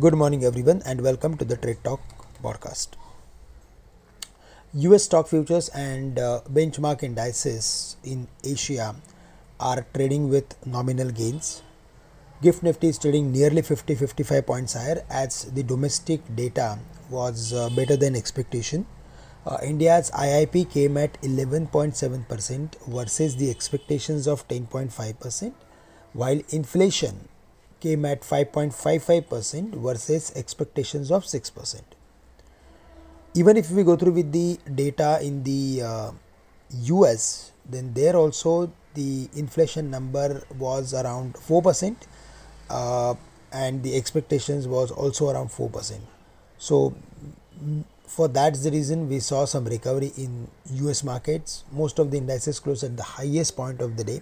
Good morning, everyone, and welcome to the Trade Talk podcast. US stock futures and uh, benchmark indices in Asia are trading with nominal gains. Gift Nifty is trading nearly 50 55 points higher as the domestic data was uh, better than expectation. Uh, India's IIP came at 11.7% versus the expectations of 10.5%, while inflation came at 5.55% versus expectations of 6%. Even if we go through with the data in the uh, US, then there also the inflation number was around 4% uh, and the expectations was also around 4%. So for that's the reason we saw some recovery in US markets. Most of the indices closed at the highest point of the day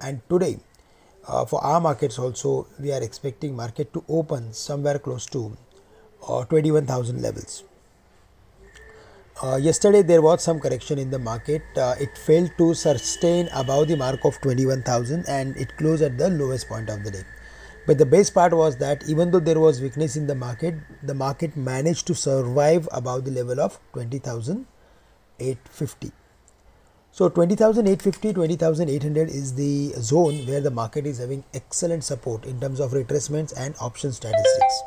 and today uh, for our markets also we are expecting market to open somewhere close to uh, 21000 levels. Uh, yesterday there was some correction in the market. Uh, it failed to sustain above the mark of 21000 and it closed at the lowest point of the day. But the best part was that even though there was weakness in the market the market managed to survive above the level of 20850 so 20,850, 20,800 is the zone where the market is having excellent support in terms of retracements and option statistics.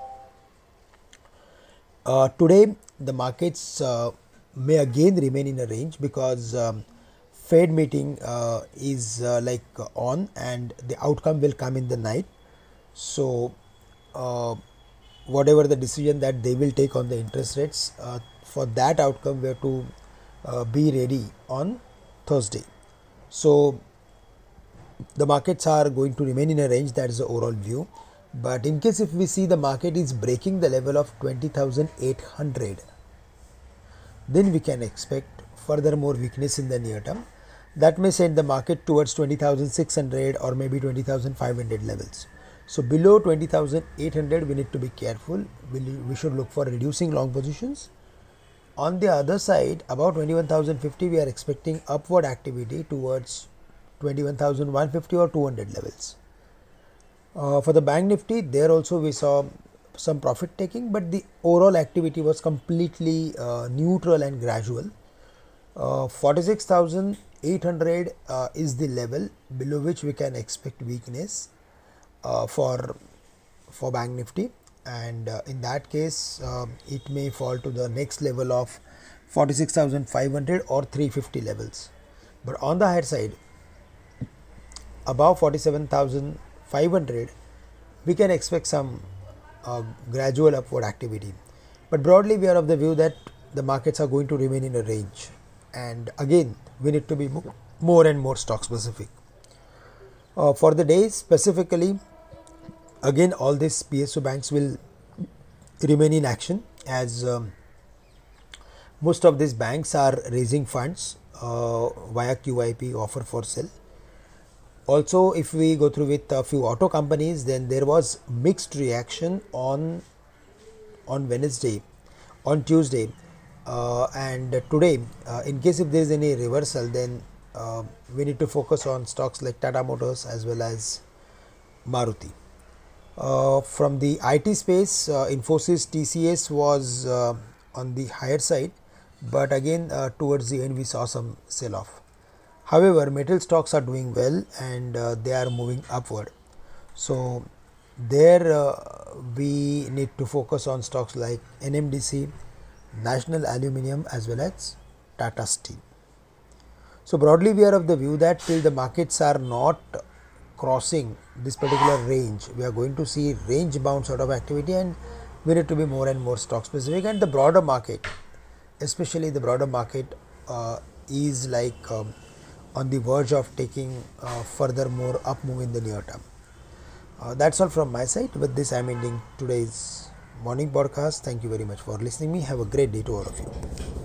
Uh, today, the markets uh, may again remain in a range because um, Fed meeting uh, is uh, like on and the outcome will come in the night. So, uh, whatever the decision that they will take on the interest rates, uh, for that outcome, we have to be ready on Thursday. So the markets are going to remain in a range that is the overall view. But in case if we see the market is breaking the level of 20,800, then we can expect further more weakness in the near term. That may send the market towards 20,600 or maybe 20,500 levels. So below 20,800, we need to be careful. We should look for reducing long positions on the other side, about 21,050, we are expecting upward activity towards 21,150 or 200 levels. Uh, for the bank nifty, there also we saw some profit taking, but the overall activity was completely uh, neutral and gradual. Uh, 46,800 uh, is the level below which we can expect weakness uh, for for bank nifty and uh, in that case uh, it may fall to the next level of 46500 or 350 levels. But on the higher side above 47500 we can expect some uh, gradual upward activity. But broadly we are of the view that the markets are going to remain in a range. And again we need to be more and more stock specific. Uh, for the day specifically again all these PSU banks will remain in action as um, most of these banks are raising funds uh, via QIP offer for sale. Also, if we go through with a few auto companies, then there was mixed reaction on on Wednesday, on Tuesday, uh, and today. Uh, in case if there is any reversal, then uh, we need to focus on stocks like Tata Motors as well as Maruti. Uh, from the IT space, uh, Infosys TCS was uh, on the higher side, but again uh, towards the end we saw some sell off. However, metal stocks are doing well and uh, they are moving upward. So, there we need to focus on stocks like NMDC, National Aluminium, as well as Tata Steel. So, broadly, we are of the view that till the markets are not crossing this particular range. We are going to see range bound sort of activity and we need to be more and more stock specific. And the broader market especially the broader market uh, is like um, on the verge of taking uh, further more up move in the near term. Uh, that's all from my side. With this i'm ending today's morning podcast. Thank you very much for listening me. Have a great day to all of you